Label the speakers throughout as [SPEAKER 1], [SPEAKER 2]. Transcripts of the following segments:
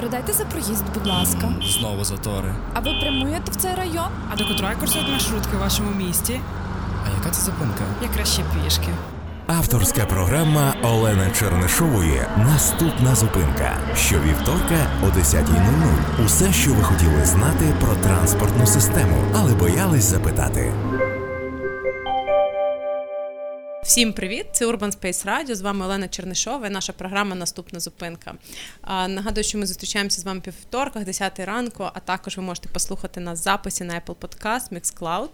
[SPEAKER 1] передайте за проїзд, будь ласка.
[SPEAKER 2] Знову затори.
[SPEAKER 1] А ви прямуєте в цей район?
[SPEAKER 3] А до котрої курсують маршрутки в вашому місті?
[SPEAKER 2] А яка це зупинка?
[SPEAKER 3] Я краще пішки.
[SPEAKER 4] Авторська програма Олени Чернишової Наступна зупинка. Щовівторка о 10.00. Усе, що ви хотіли знати про транспортну систему, але боялись запитати.
[SPEAKER 5] Всім привіт! Це Urban Space Radio, З вами Олена Чернишова. і Наша програма Наступна зупинка. Нагадую, що ми зустрічаємося з вами по вівторках, 10 ранку. А також ви можете послухати нас записі на Apple Podcast, Mixcloud.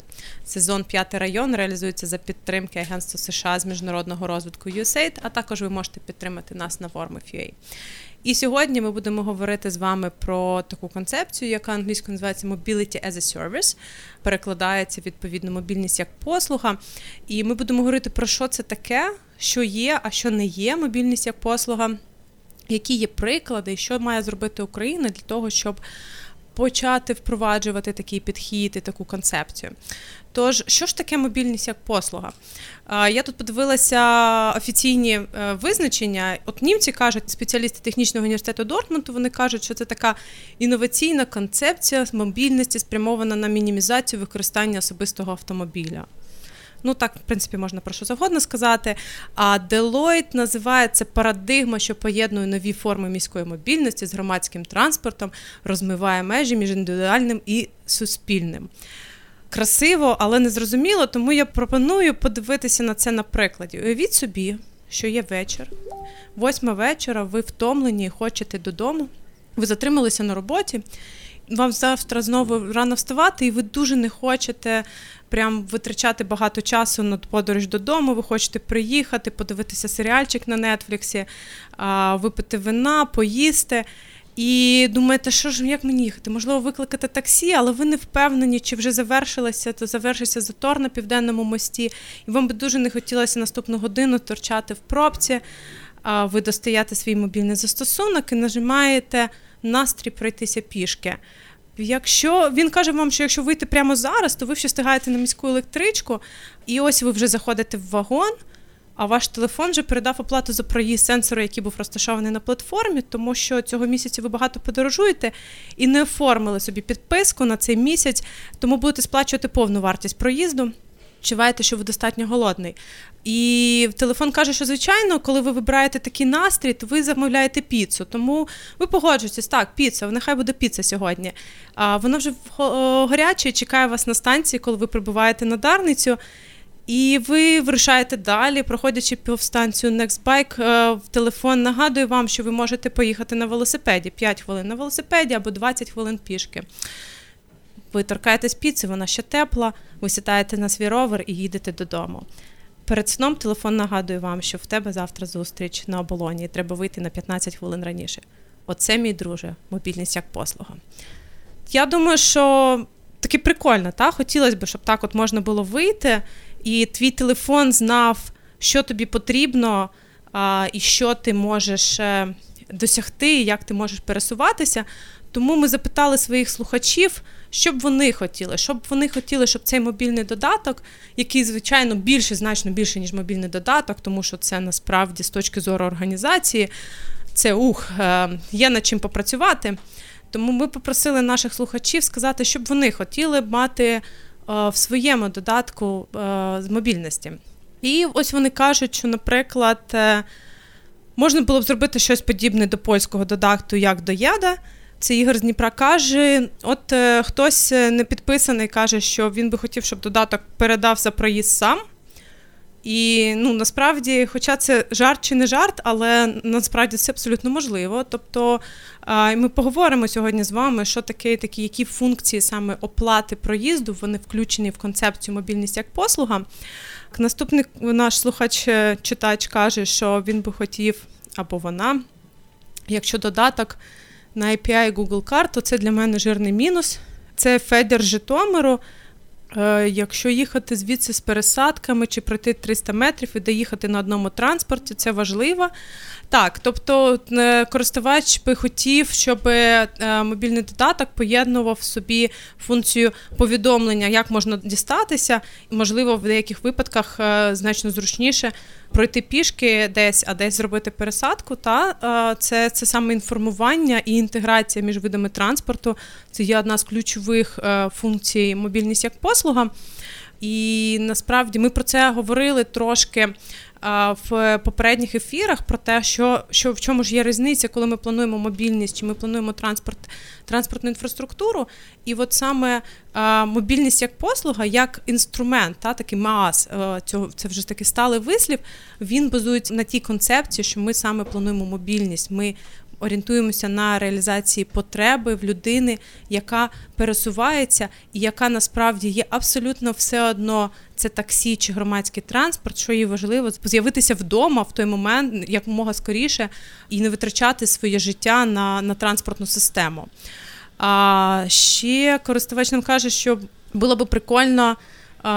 [SPEAKER 5] Сезон «П'ятий район реалізується за підтримки Агентства США з міжнародного розвитку USAID, А також ви можете підтримати нас на Worm.ua. І сьогодні ми будемо говорити з вами про таку концепцію, яка англійською називається Mobility as a Service, перекладається відповідно мобільність як послуга. І ми будемо говорити про що це таке, що є, а що не є мобільність як послуга, які є приклади, що має зробити Україна для того, щоб почати впроваджувати такий підхід і таку концепцію. Тож, що ж таке мобільність як послуга? Я тут подивилася офіційні е, визначення. От німці кажуть, спеціалісти технічного університету Дортмунту, вони кажуть, що це така інноваційна концепція мобільності, спрямована на мінімізацію використання особистого автомобіля. Ну так, в принципі, можна про що завгодно сказати. А Deloitte називає це парадигма, що поєднує нові форми міської мобільності з громадським транспортом, розмиває межі між індивідуальним і суспільним. Красиво, але не зрозуміло, тому я пропоную подивитися на це на прикладі. Уявіть собі, що є вечір, восьма вечора, ви втомлені і хочете додому, ви затрималися на роботі. Вам завтра знову рано вставати, і ви дуже не хочете прям витрачати багато часу на подорож додому. Ви хочете приїхати, подивитися серіальчик на нетфліксі, випити вина, поїсти. І думаєте, що ж як мені їхати? Можливо, викликати таксі, але ви не впевнені, чи вже завершилося, то завершився затор на південному мості, і вам би дуже не хотілося наступну годину торчати в пробці. Ви достаєте свій мобільний застосунок і нажимаєте настрій пройтися пішки. Якщо він каже вам, що якщо вийти прямо зараз, то ви ще встигаєте на міську електричку, і ось ви вже заходите в вагон, а ваш телефон вже передав оплату за проїзд сенсору, який був розташований на платформі, тому що цього місяця ви багато подорожуєте і не оформили собі підписку на цей місяць, тому будете сплачувати повну вартість проїзду відчуваєте, що ви достатньо голодний. І телефон каже, що звичайно, коли ви вибираєте такий настрій, то ви замовляєте піцу. Тому ви погоджуєтесь, так, піца, нехай буде піца сьогодні. А вона вже гаряча і чекає вас на станції, коли ви прибуваєте на Дарницю. І ви вирушаєте далі, проходячи повстанцію Nextbike, е, телефон нагадує вам, що ви можете поїхати на велосипеді 5 хвилин на велосипеді або 20 хвилин пішки. Ви торкаєтесь піци, вона ще тепла, ви сідаєте на свій ровер і їдете додому. Перед сном телефон нагадує вам, що в тебе завтра зустріч на оболоні, і треба вийти на 15 хвилин раніше. Оце, мій друже, мобільність як послуга. Я думаю, що таке прикольно, та? хотілося б, щоб так от можна було вийти, і твій телефон знав, що тобі потрібно, а, і що ти можеш е, досягти, як ти можеш пересуватися. Тому ми запитали своїх слухачів, що б вони хотіли, що б вони хотіли, щоб цей мобільний додаток, який, звичайно, більше, значно більше, ніж мобільний додаток, тому що це насправді з точки зору організації, це ух, е, є над чим попрацювати. Тому ми попросили наших слухачів сказати, що б вони хотіли мати е, в своєму додатку е, з мобільності. І ось вони кажуть, що, наприклад, можна було б зробити щось подібне до польського додатку, як до Яда. Це Ігор з Дніпра каже: от е, хтось е, не підписаний, каже, що він би хотів, щоб додаток передав за проїзд сам. І ну, насправді, хоча це жарт чи не жарт, але насправді це абсолютно можливо. Тобто ми поговоримо сьогодні з вами, що таке, такі, які функції саме оплати проїзду вони включені в концепцію мобільність як послуга. Наступний наш слухач-читач каже, що він би хотів або вона, якщо додаток на API Google Card, то це для мене жирний мінус. Це Федір Житомиру. Е, якщо їхати звідси з пересадками чи пройти 300 метрів і доїхати на одному транспорті, це важливо. Так, тобто е, користувач би хотів, щоб е, мобільний додаток поєднував в собі функцію повідомлення, як можна дістатися, можливо, в деяких випадках значно зручніше пройти пішки десь, а десь зробити пересадку. Та це це саме інформування і інтеграція між видами транспорту. Це є одна з ключових е, функцій мобільність як послуга. І насправді ми про це говорили трошки в попередніх ефірах про те, що що в чому ж є різниця, коли ми плануємо мобільність, чи ми плануємо транспорт, транспортну інфраструктуру. І от саме мобільність як послуга, як інструмент, та такий МААС, цього це вже таки сталий вислів. Він базується на тій концепції, що ми саме плануємо мобільність. Ми орієнтуємося на реалізації потреби в людини, яка пересувається, і яка насправді є абсолютно все одно це таксі чи громадський транспорт, що їй важливо з'явитися вдома в той момент якомога скоріше і не витрачати своє життя на, на транспортну систему. А ще користувач нам каже, що було би прикольно.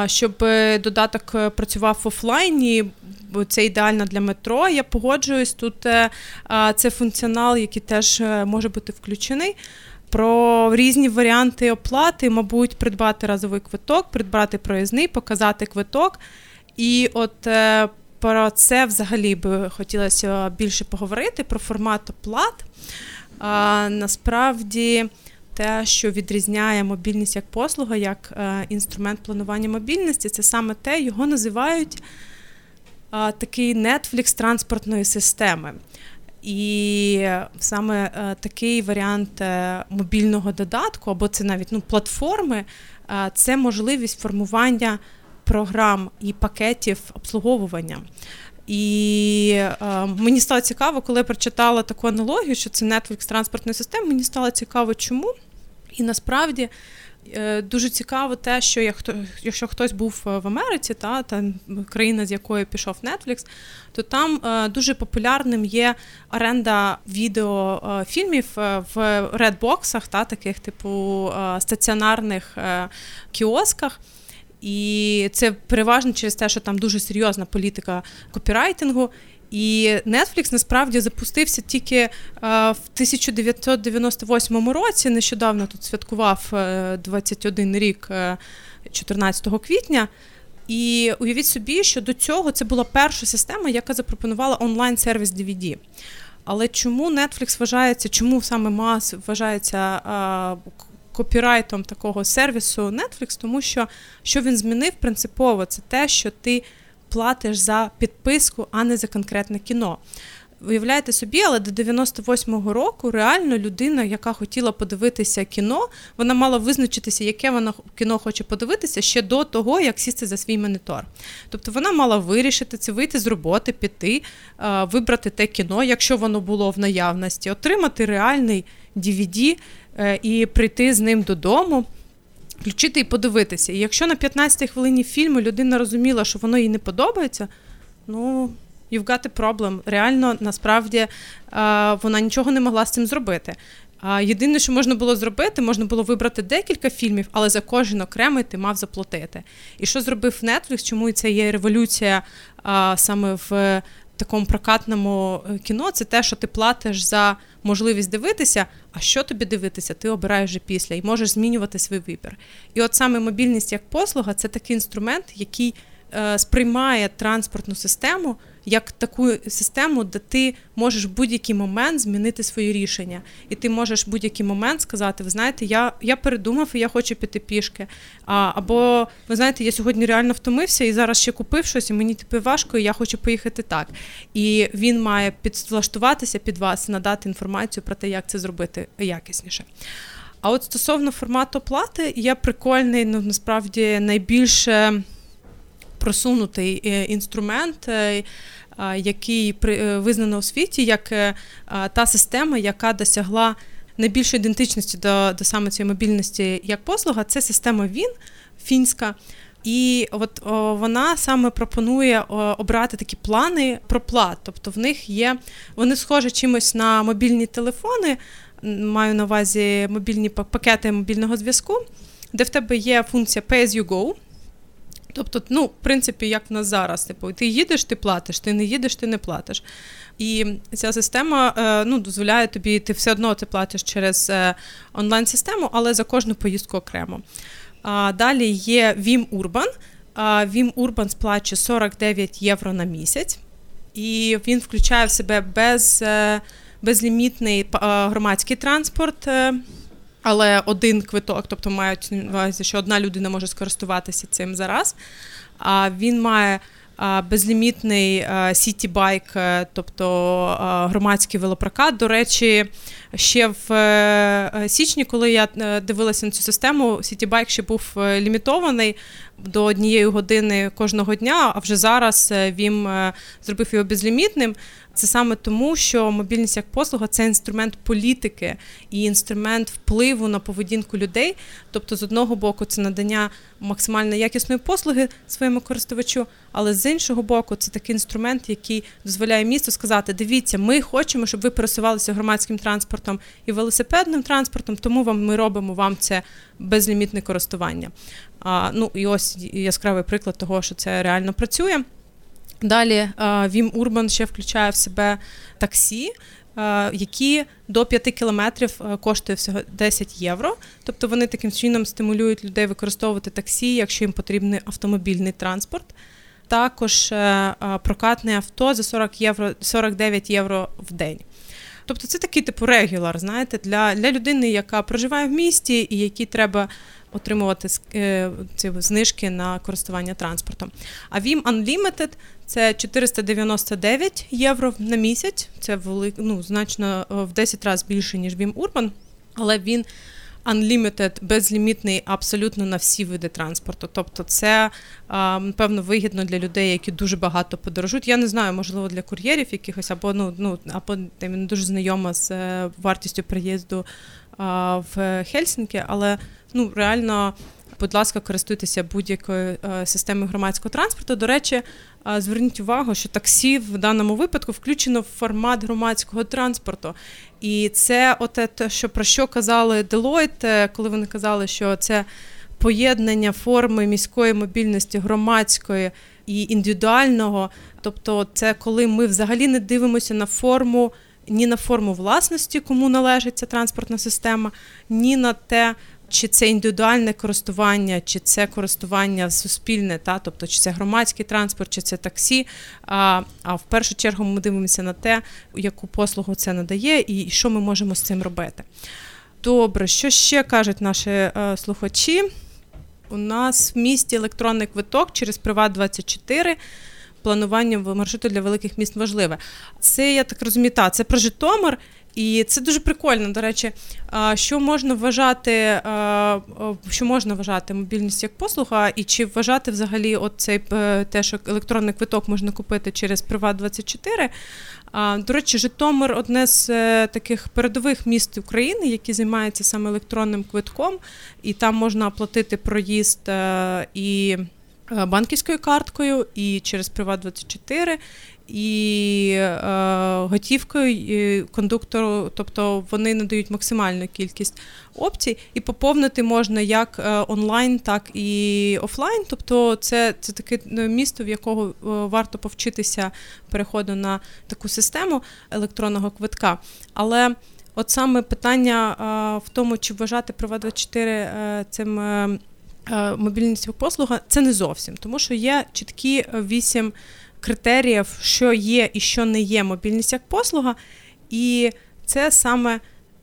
[SPEAKER 5] Щоб додаток працював в офлайні, це ідеально для метро. Я погоджуюсь. Тут е, це функціонал, який теж е, може бути включений. Про різні варіанти оплати, мабуть, придбати разовий квиток, придбати проїзний, показати квиток. І от е, про це взагалі би хотілося більше поговорити, про формат оплат. А, Насправді, те, що відрізняє мобільність як послуга, як інструмент планування мобільності, це саме те, його називають такий Netflix транспортної системи. І саме е, такий варіант е, мобільного додатку, або це навіть ну, платформи, е, це можливість формування програм і пакетів обслуговування. І мені стало цікаво, коли я прочитала таку аналогію, що це Netflix транспортної системи. Мені стало цікаво, чому. І насправді дуже цікаво те, що якщо хтось був е, в Америці, та та країна, з якої пішов Netflix, то там е, дуже популярним є оренда відеофільмів в редбоксах, та таких типу стаціонарних кіосках. І це переважно через те, що там дуже серйозна політика копірайтингу. І Netflix насправді запустився тільки е, в 1998 році. Нещодавно тут святкував 21 е, рік 14 е, квітня. І уявіть собі, що до цього це була перша система, яка запропонувала онлайн-сервіс DVD. Але чому Netflix вважається, чому саме Мас вважається копірайтом такого сервісу Netflix? Тому що що він змінив принципово, це те, що ти платиш за підписку, а не за конкретне кіно. Уявляєте собі, але до 98-го року реально людина, яка хотіла подивитися кіно, вона мала визначитися, яке вона кіно хоче подивитися ще до того, як сісти за свій монітор. Тобто вона мала вирішити це, вийти з роботи, піти, вибрати те кіно, якщо воно було в наявності, отримати реальний DVD е, і прийти з ним додому включити і подивитися. І якщо на 15-й хвилині фільму людина розуміла, що воно їй не подобається, ну. You've got a problem. Реально, насправді вона нічого не могла з цим зробити. Єдине, що можна було зробити, можна було вибрати декілька фільмів, але за кожен окремий ти мав заплатити. І що зробив Netflix, Чому це є революція саме в такому прокатному е, кіно це те, що ти платиш за можливість дивитися, а що тобі дивитися, ти обираєш вже після і можеш змінювати свій вибір. І от саме мобільність як послуга це такий інструмент, який е, сприймає транспортну систему як таку систему, де ти можеш в будь-який момент змінити своє рішення, і ти можеш в будь-який момент сказати: ви знаєте, я я передумав і я хочу піти пішки. А, Або ви знаєте, я сьогодні реально втомився і зараз ще купив щось, і мені типу важко, і я хочу поїхати так. І він має підлаштуватися під вас, надати інформацію про те, як це зробити якісніше. А от стосовно формату оплати, є прикольний, ну насправді найбільше просунутий е, інструмент, е, який е, визнано у світі як та система, яка досягла найбільшої ідентичності до до саме цієї мобільності як послуга, це система Він фінська. І от о, вона саме пропонує о, обрати такі плани проплат. Тобто в них є, вони схожі чимось на мобільні телефони, маю на увазі мобільні пакети мобільного зв'язку, де в тебе є функція Pay as you go. Тобто, ну, в принципі, як в нас зараз, типу, ти їдеш, ти платиш, ти не їдеш, ти не платиш. І ця система е, ну, дозволяє тобі, ти все одно ти платиш через е, онлайн-систему, але за кожну поїздку окремо. А Далі є Vim Urban. Vim Urban сплачує 49 євро на місяць. і він включає в себе без, е, безлімітний громадський транспорт. Але один квиток, тобто мають увазі, що одна людина може скористуватися цим зараз. А він має безлімітний city bike, тобто громадський велопрокат. До речі, ще в е, січні, коли я е, дивилася на цю систему, city bike ще був е, лімітований до однієї години кожного дня. А вже зараз він зробив його безлімітним. Це саме тому, що мобільність як послуга це інструмент політики і інструмент впливу на поведінку людей. Тобто, з одного боку, це надання максимально якісної послуги своєму користувачу, але з іншого боку, це такий інструмент, який дозволяє місту сказати: дивіться, ми хочемо, щоб ви пересувалися громадським транспортом і велосипедним транспортом, тому вам ми робимо вам це безлімітне користування. А, Ну і ось яскравий приклад того, що це реально працює. Далі Вім Урбан ще включає в себе таксі, які до 5 кілометрів коштує всього 10 євро. Тобто вони таким чином стимулюють людей використовувати таксі, якщо їм потрібний автомобільний транспорт. Також е, прокатне авто за 40 євро, 49 євро в день. Тобто це такий типу регулар, знаєте, для для людини, яка проживає в місті і якій треба отримувати е, ці знижки на користування транспортом. А Vim Unlimited це 499 євро на місяць. Це велик, ну, значно е, в 10 разів більше, ніж Vim Urban, але він. Unlimited, безлімітний абсолютно на всі види транспорту. Тобто, це певно вигідно для людей, які дуже багато подорожують. Я не знаю, можливо, для кур'єрів якихось, або ну ну або не дуже знайома з е, вартістю приїзду в Хельсінки, але ну реально. Будь ласка, користуйтеся будь-якою е, системою громадського транспорту. До речі, е, зверніть увагу, що таксі в даному випадку включено в формат громадського транспорту. І це оте, що про що казали Deloitte, коли вони казали, що це поєднання форми міської мобільності громадської і індивідуального. Тобто, це коли ми взагалі не дивимося на форму. Ні на форму власності, кому належить ця транспортна система, ні на те, чи це індивідуальне користування, чи це користування суспільне, та тобто чи це громадський транспорт, чи це таксі. А а в першу чергу ми дивимося на те, яку послугу це надає, і що ми можемо з цим робити. Добре, що ще кажуть наші е, слухачі? У нас в місті електронний квиток через Приват 24 Планування маршруту для великих міст важливе. Це я так розумію, та це про Житомир. І це дуже прикольно. До речі, що можна вважати, що можна вважати мобільність як послуга, і чи вважати взагалі от цей е, те, що електронний квиток можна купити через Приват 24 До речі, Житомир одне з е, таких передових міст України, які займаються саме електронним квитком, і там можна оплатити проїзд е, і. Банківською карткою і через Приват 24 і е, готівкою кондуктору, тобто вони надають максимальну кількість опцій, і поповнити можна як е, онлайн, так і офлайн. Тобто, це це таке е, місто, в якого е, варто повчитися переходу на таку систему електронного квитка. Але от саме питання в тому, чи вважати Прива 24 е, цим. Мобільність послуга це не зовсім, тому що є чіткі вісім критеріїв, що є і що не є мобільність як послуга, і це саме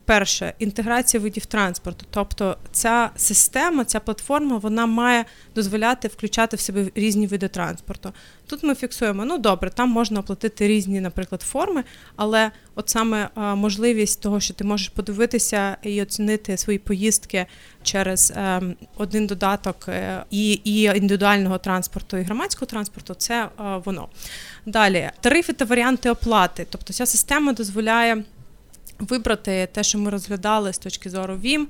[SPEAKER 5] перше інтеграція видів транспорту. Тобто ця система, ця платформа, вона має дозволяти включати в себе різні види транспорту. Тут ми фіксуємо, ну добре, там можна оплатити різні, наприклад, форми, але от саме можливість того, що ти можеш подивитися і оцінити свої поїздки через е, один додаток е, і і індивідуального транспорту і громадського транспорту, це е, воно. Далі тарифи та варіанти оплати. Тобто ця система дозволяє вибрати те, що ми розглядали з точки зору ВІМ,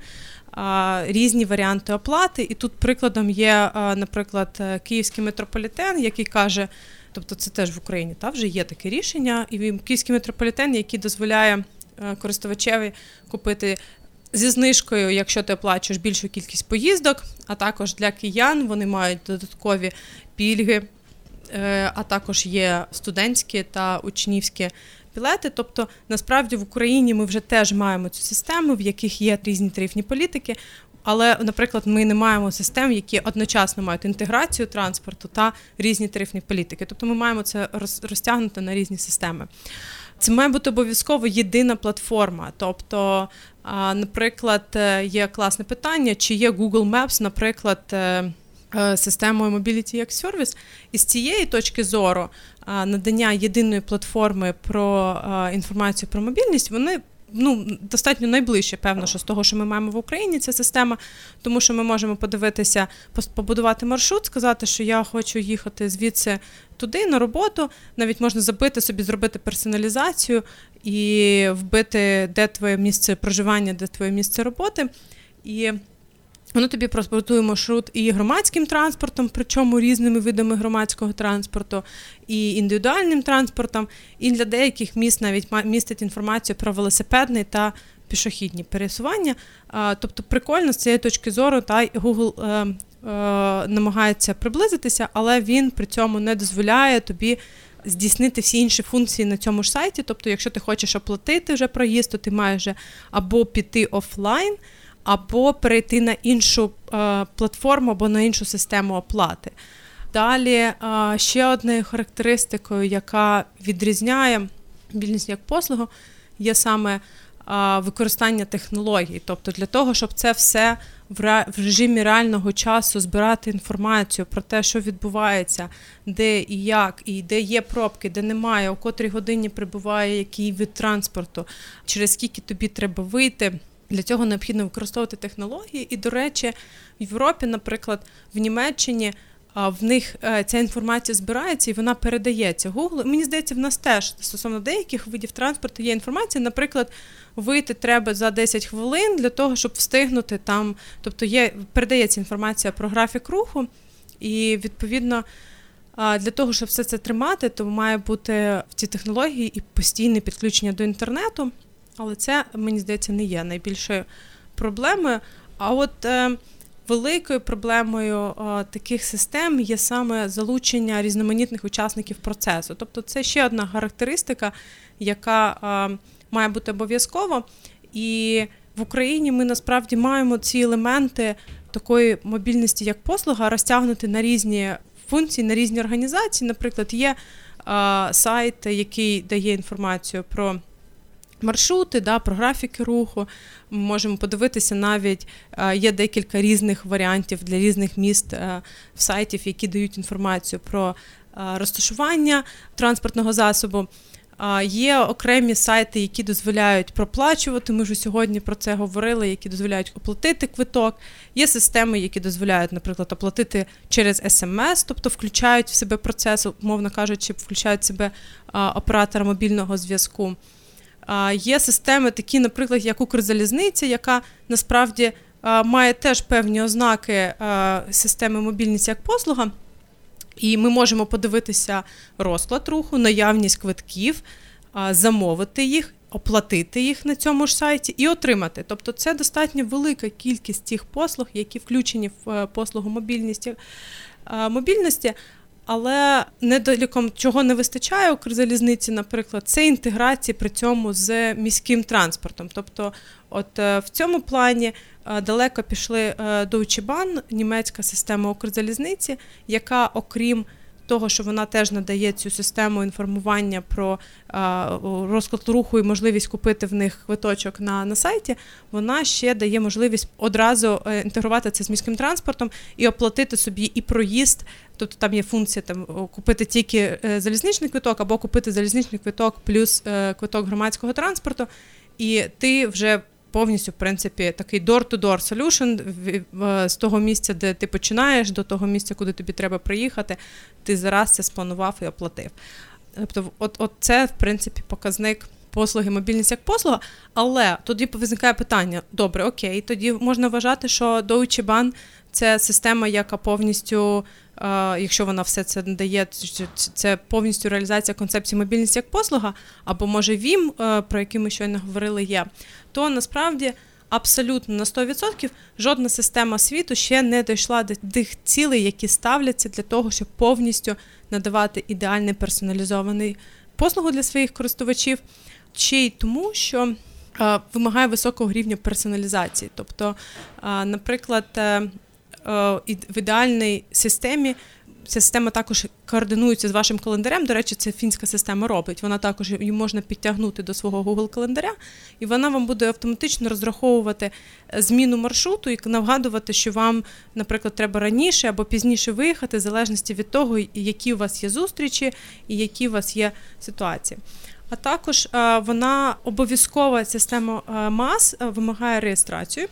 [SPEAKER 5] різні варіанти оплати. І тут прикладом є, наприклад, Київський метрополітен, який каже, тобто це теж в Україні та вже є таке рішення, і Київський метрополітен, який дозволяє користувачеві купити. Зі знижкою, якщо ти оплачуєш більшу кількість поїздок, а також для киян вони мають додаткові пільги, е, а також є студентські та учнівські білети. Тобто, насправді в Україні ми вже теж маємо цю систему, в яких є різні тарифні політики. але, наприклад, ми не маємо систем, які одночасно мають інтеграцію транспорту та різні тарифні політики. Тобто ми маємо це розтягнути на різні системи. Це має бути обов'язково єдина платформа. Тобто, наприклад, е, є класне питання, чи є Google Maps, наприклад. Е, е, системою Mobility як Service. І з цієї точки зору надання єдиної платформи про інформацію про мобільність, вони ну, достатньо найближче, певно, що з того, що ми маємо в Україні, ця система, тому що ми можемо подивитися, побудувати маршрут, сказати, що я хочу їхати звідси туди на роботу. Навіть можна забити собі, зробити персоналізацію і вбити, де твоє місце проживання, де твоє місце роботи. І Воно тобі проспортує маршрут і громадським транспортом, причому різними видами громадського транспорту, і індивідуальним транспортом, і для деяких міст навіть містить інформацію про велосипедний та пішохідні пересування. Тобто, прикольно з цієї точки зору, та Google е, е, намагається приблизитися, але він при цьому не дозволяє тобі. Здійснити всі інші функції на цьому ж сайті. Тобто, якщо ти хочеш оплатити вже проїзд, то ти маєш або піти офлайн, або перейти на іншу е, платформу або на іншу систему оплати. Далі е, ще одною характеристикою, яка відрізняє мобільність як послугу, є саме е, використання технологій. Тобто для того, щоб це все в режимі реального часу збирати інформацію про те, що відбувається, де і як, і де є пробки, де немає, у котрій годині прибуває який від транспорту, через скільки тобі треба вийти. Для цього необхідно використовувати технології. І, до речі, в Європі, наприклад, в Німеччині. В них е, ця інформація збирається і вона передається Google. Мені здається, в нас теж стосовно деяких видів транспорту є інформація. Наприклад, вийти треба за 10 хвилин для того, щоб встигнути там. Тобто є передається інформація про графік руху, і відповідно для того, щоб все це тримати, то має бути в цій технології і постійне підключення до інтернету. Але це, мені здається, не є найбільшою проблемою. А от е, великою проблемою е, таких систем є саме залучення різноманітних учасників процесу. Тобто, це ще одна характеристика, яка е, має бути обов'язково. І в Україні ми насправді маємо ці елементи такої мобільності, як послуга, розтягнути на різні функції, на різні організації. Наприклад, є е, сайт, який дає інформацію про маршрути, да, про графіки руху. Ми можемо подивитися навіть е, є декілька різних варіантів для різних міст е, сайтів, які дають інформацію про е, розташування транспортного засобу. Є окремі сайти, які дозволяють проплачувати. Ми вже сьогодні про це говорили, які дозволяють оплатити квиток. Є системи, які дозволяють, наприклад, оплатити через смс, тобто включають в себе процес, умовно кажучи, включають в себе оператора мобільного зв'язку. Є системи, такі, наприклад, як Укрзалізниця, яка насправді має теж певні ознаки системи мобільність як послуга. І ми можемо подивитися розклад руху, наявність квитків, замовити їх, оплатити їх на цьому ж сайті і отримати. Тобто це достатньо велика кількість тих послуг, які включені в е, послугу мобільності. мобільності. Але недоліком чого не вистачає Укрзалізниці, наприклад, це інтеграції при цьому з міським транспортом. Тобто, от е, в цьому плані е, далеко пішли е, Deutsche Bahn, німецька система Укрзалізниці, яка, окрім того, що вона теж надає цю систему інформування про розклад руху і можливість купити в них квиточок на на сайті, вона ще дає можливість одразу е, інтегрувати це з міським транспортом і оплатити собі і проїзд. Тобто там є функція там купити тільки е, залізничний квиток або купити залізничний квиток плюс е, квиток громадського транспорту, і ти вже повністю, в принципі, такий door-to-door solution з того місця, де ти починаєш, до того місця, куди тобі треба приїхати, ти зараз це спланував і оплатив. Тобто, от, от це, в принципі, показник. Послуги, мобільність як послуга, але тоді виникає питання: добре, окей, тоді можна вважати, що Deutsche Bahn – це система, яка повністю якщо вона все це надає, це повністю реалізація концепції мобільність як послуга, або може ВІМ, е, про який ми щойно говорили, є, то насправді. Абсолютно на 100% жодна система світу ще не дійшла до тих цілей, які ставляться для того, щоб повністю надавати ідеальний персоналізований послугу для своїх користувачів, чи й тому, що вимагає високого рівня персоналізації. Тобто, наприклад, в ідеальній системі ця система також координується з вашим календарем. До речі, це фінська система робить. Вона також її можна підтягнути до свого Google календаря, і вона вам буде автоматично розраховувати е, зміну маршруту і нагадувати, що вам, наприклад, треба раніше або пізніше виїхати, в залежності від того, які у вас є зустрічі і які у вас є ситуації. А також е, вона обов'язкова система е, МАС вимагає реєстрацію.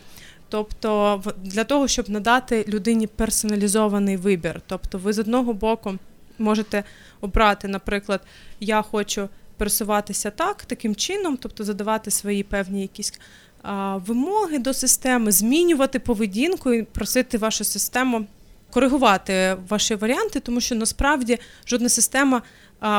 [SPEAKER 5] Тобто, для того, щоб надати людині персоналізований вибір. Тобто, ви з одного боку можете обрати, наприклад, я хочу пересуватися так, таким чином, тобто задавати свої певні якісь вимоги до системи, змінювати поведінку і просити вашу систему коригувати ваші варіанти, тому що насправді жодна система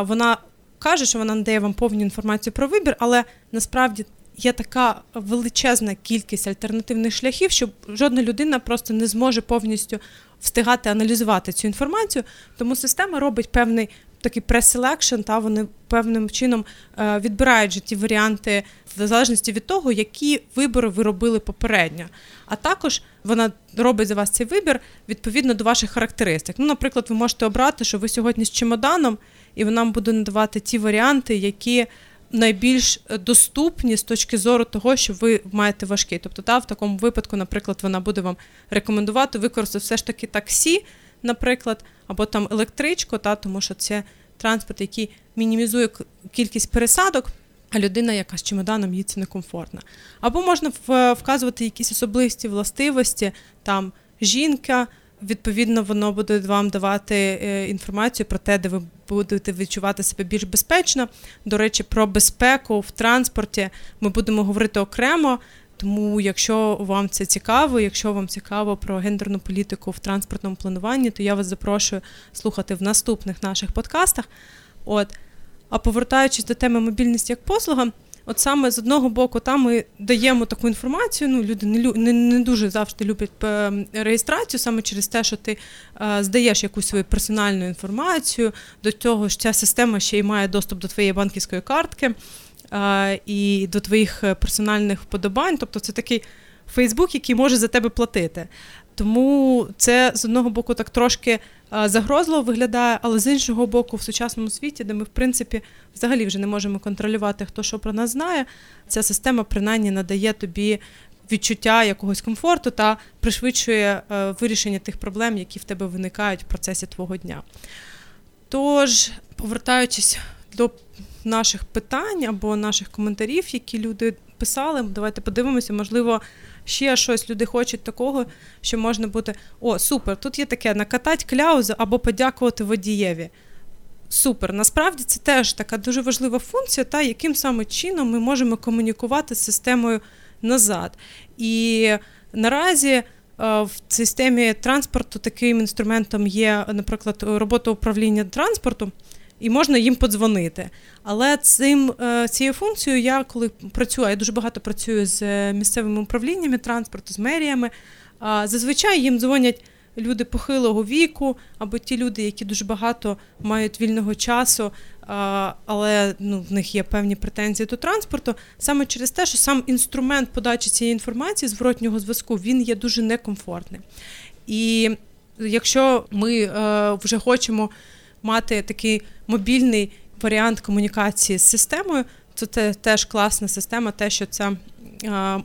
[SPEAKER 5] вона каже, що вона надає вам повну інформацію про вибір, але насправді є така величезна кількість альтернативних шляхів, що жодна людина просто не зможе повністю встигати аналізувати цю інформацію. Тому система робить певний такий preselection, та вони певним чином е, відбирають ті варіанти в залежності від того, які вибори ви робили попередньо. А також вона робить за вас цей вибір відповідно до ваших характеристик. Ну, наприклад, ви можете обрати, що ви сьогодні з чемоданом, і вона буде надавати ті варіанти, які найбільш доступні з точки зору того, що ви маєте важкий. Тобто, та, в такому випадку, наприклад, вона буде вам рекомендувати використати все ж таки таксі, наприклад, або там електричку, та, тому що це транспорт, який мінімізує кількість пересадок. А людина, яка з чемоданом їй це некомфортно. Або можна вказувати якісь особливості властивості, там жінка, Відповідно, воно буде вам давати е, інформацію про те, де ви будете відчувати себе більш безпечно. До речі, про безпеку в транспорті ми будемо говорити окремо. Тому, якщо вам це цікаво, якщо вам цікаво про гендерну політику в транспортному плануванні, то я вас запрошую слухати в наступних наших подкастах. От, а повертаючись до теми мобільності як послуга. От саме з одного боку, там ми даємо таку інформацію. Ну, люди не не, не дуже завжди люблять реєстрацію, саме через те, що ти е, здаєш якусь свою персональну інформацію. До цього ж ця система ще й має доступ до твоєї банківської картки е, і до твоїх е, персональних вподобань. Тобто це такий Фейсбук, який може за тебе платити. Тому це з одного боку так трошки загрозливо виглядає, але з іншого боку, в сучасному світі, де ми, в принципі, взагалі вже не можемо контролювати, хто що про нас знає, ця система принаймні надає тобі відчуття якогось комфорту та пришвидшує е, вирішення тих проблем, які в тебе виникають в процесі твого дня. Тож, повертаючись до наших питань або наших коментарів, які люди писали, давайте подивимося, можливо ще щось люди хочуть такого, що можна бути: о, супер! Тут є таке накатати кляузу або подякувати водієві. Супер, насправді це теж така дуже важлива функція, та яким саме чином ми можемо комунікувати з системою назад. І наразі е, в системі транспорту таким інструментом є, наприклад, робота управління транспорту і можна їм подзвонити. Але цим е, цією функцією я коли працюю, я дуже багато працюю з е, місцевими управліннями транспорту, з меріями. Зазвичай їм дзвонять люди похилого віку, або ті люди, які дуже багато мають вільного часу, але ну, в них є певні претензії до транспорту, саме через те, що сам інструмент подачі цієї інформації зворотнього зв'язку він є дуже некомфортним. І якщо ми е, вже хочемо мати такий мобільний варіант комунікації з системою, то це теж класна система, те, що ця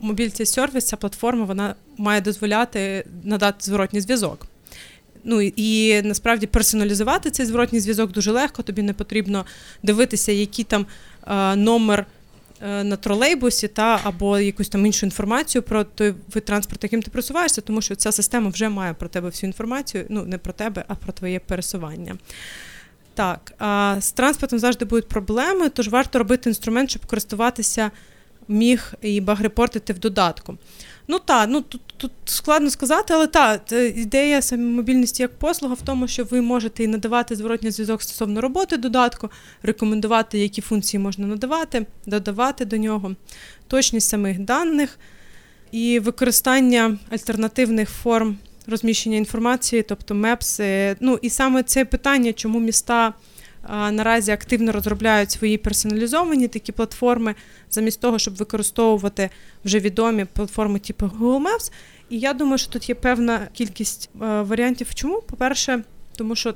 [SPEAKER 5] мобільний сервіс, ця платформа, вона має дозволяти надати зворотній зв'язок. Ну і насправді персоналізувати цей зворотній зв'язок дуже легко. Тобі не потрібно дивитися, який там номер на тролейбусі, та або якусь там іншу інформацію про той вид транспорту, яким ти просуваєшся, тому що ця система вже має про тебе всю інформацію. Ну не про тебе, а про твоє пересування. Так, а з транспортом завжди будуть проблеми, тож варто робити інструмент, щоб користуватися міг і багрепортити в додатку. Ну так, ну тут тут складно сказати, але так, ідея саме мобільності як послуга в тому, що ви можете і надавати зворотній зв'язок стосовно роботи додатку, рекомендувати, які функції можна надавати, додавати до нього, точність самих даних і використання альтернативних форм розміщення інформації, тобто МЕПСи. Ну і саме це питання, чому міста наразі активно розробляють свої персоналізовані такі платформи, замість того, щоб використовувати вже відомі платформи типу Google Maps. І я думаю, що тут є певна кількість варіантів. Чому? По-перше, тому що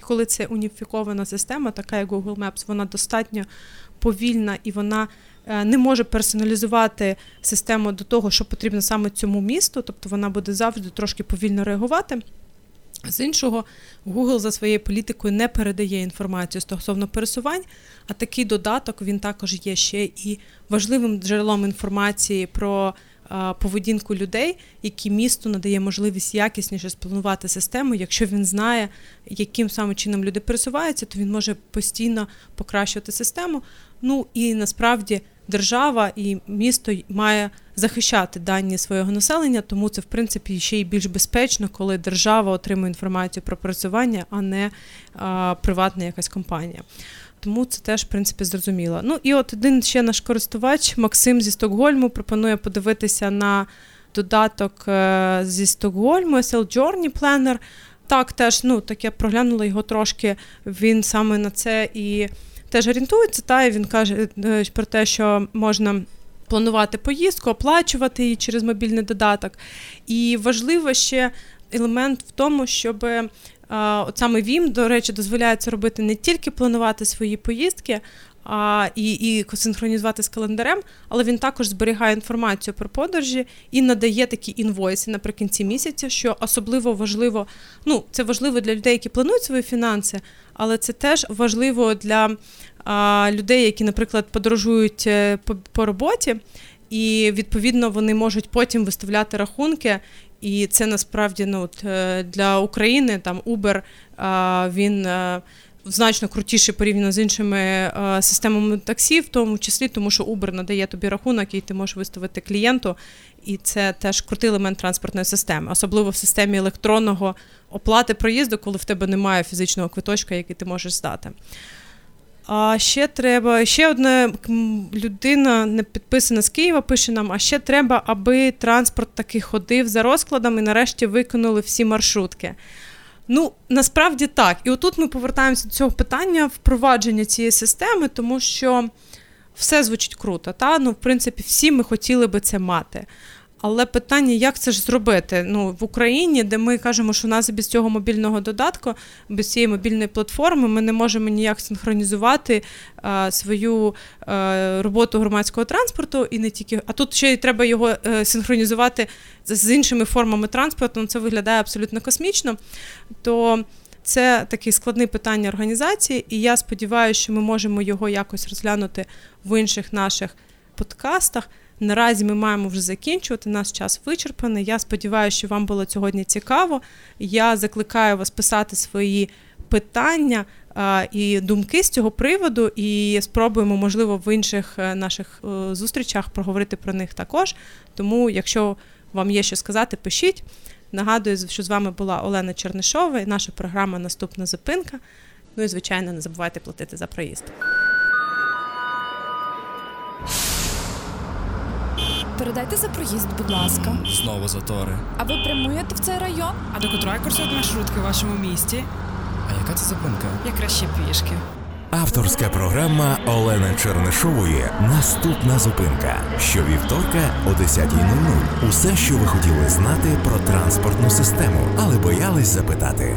[SPEAKER 5] коли це уніфікована система, така як Google Maps, вона достатньо повільна і вона е, не може персоналізувати систему до того, що потрібно саме цьому місту, тобто вона буде завжди трошки повільно реагувати. З іншого, Google за своєю політикою не передає інформацію стосовно пересувань, а такий додаток він також є ще і важливим джерелом інформації про поведінку людей, які місту надає можливість якісніше спланувати систему. Якщо він знає, яким саме чином люди пересуваються, то він може постійно покращувати систему. Ну і насправді держава і місто має захищати дані свого населення, тому це в принципі ще й більш безпечно, коли держава отримує інформацію про працювання, а не а, приватна якась компанія. Тому це теж в принципі зрозуміло. Ну і от один ще наш користувач Максим зі Стокгольму пропонує подивитися на додаток е, зі Стокгольму, SL Journey Planner. Так, теж ну так я проглянула його трошки. Він саме на це і теж орієнтується. Та і він каже е, про те, що можна. Планувати поїздку, оплачувати її через мобільний додаток. І важливо ще елемент в тому, щоб От саме ВІМ, до речі, дозволяє це робити не тільки планувати свої поїздки а, і і синхронізувати з календарем, але він також зберігає інформацію про подорожі і надає такі інвойси наприкінці місяця, що особливо важливо. Ну, це важливо для людей, які планують свої фінанси, але це теж важливо для а, людей, які, наприклад, подорожують е, по, по роботі. І відповідно вони можуть потім виставляти рахунки і це насправді ну, е, для України там Uber він е, значно крутіший порівняно з іншими е, системами таксі, в тому числі, тому що Uber надає тобі рахунок, який ти можеш виставити клієнту, і це теж крутий елемент транспортної системи, особливо в системі електронного оплати проїзду, коли в тебе немає фізичного квиточка, який ти можеш здати. А ще треба, ще одна людина не підписана з Києва, пише нам: а ще треба, аби транспорт таки ходив за розкладом і нарешті виконали всі маршрутки. Ну, насправді так. І отут ми повертаємося до цього питання впровадження цієї системи, тому що все звучить круто. Та? Ну, в принципі, всі ми хотіли би це мати. Але питання, як це ж зробити? Ну в Україні, де ми кажемо, що у нас без цього мобільного додатку, без цієї мобільної платформи, ми не можемо ніяк синхронізувати а, свою а, роботу громадського транспорту і не тільки, а тут ще й треба його а, е, синхронізувати з іншими формами транспорту. Це виглядає абсолютно космічно. То це таке складне питання організації, і я сподіваюся, що ми можемо його якось розглянути в інших наших подкастах. Наразі ми маємо вже закінчувати. Наш час вичерпаний. Я сподіваюся, що вам було сьогодні цікаво. Я закликаю вас писати свої питання і думки з цього приводу, і спробуємо, можливо, в інших е, наших е, зустрічах проговорити про них також. Тому, якщо вам є що сказати, пишіть. Нагадую, що з вами була Олена Чернишова і наша програма Наступна зупинка. Ну і звичайно, не забувайте платити за проїзд.
[SPEAKER 1] Передайте за проїзд, будь ласка.
[SPEAKER 2] Знову затори.
[SPEAKER 1] А ви прямуєте в цей район?
[SPEAKER 3] А до котрої курсують маршрутки в вашому місті?
[SPEAKER 2] А яка це зупинка?
[SPEAKER 3] Я краще пішки.
[SPEAKER 4] Авторська програма Олени Чернишової Наступна зупинка. Щовівторка о 10.00. Усе, що ви хотіли знати про транспортну систему, але боялись запитати.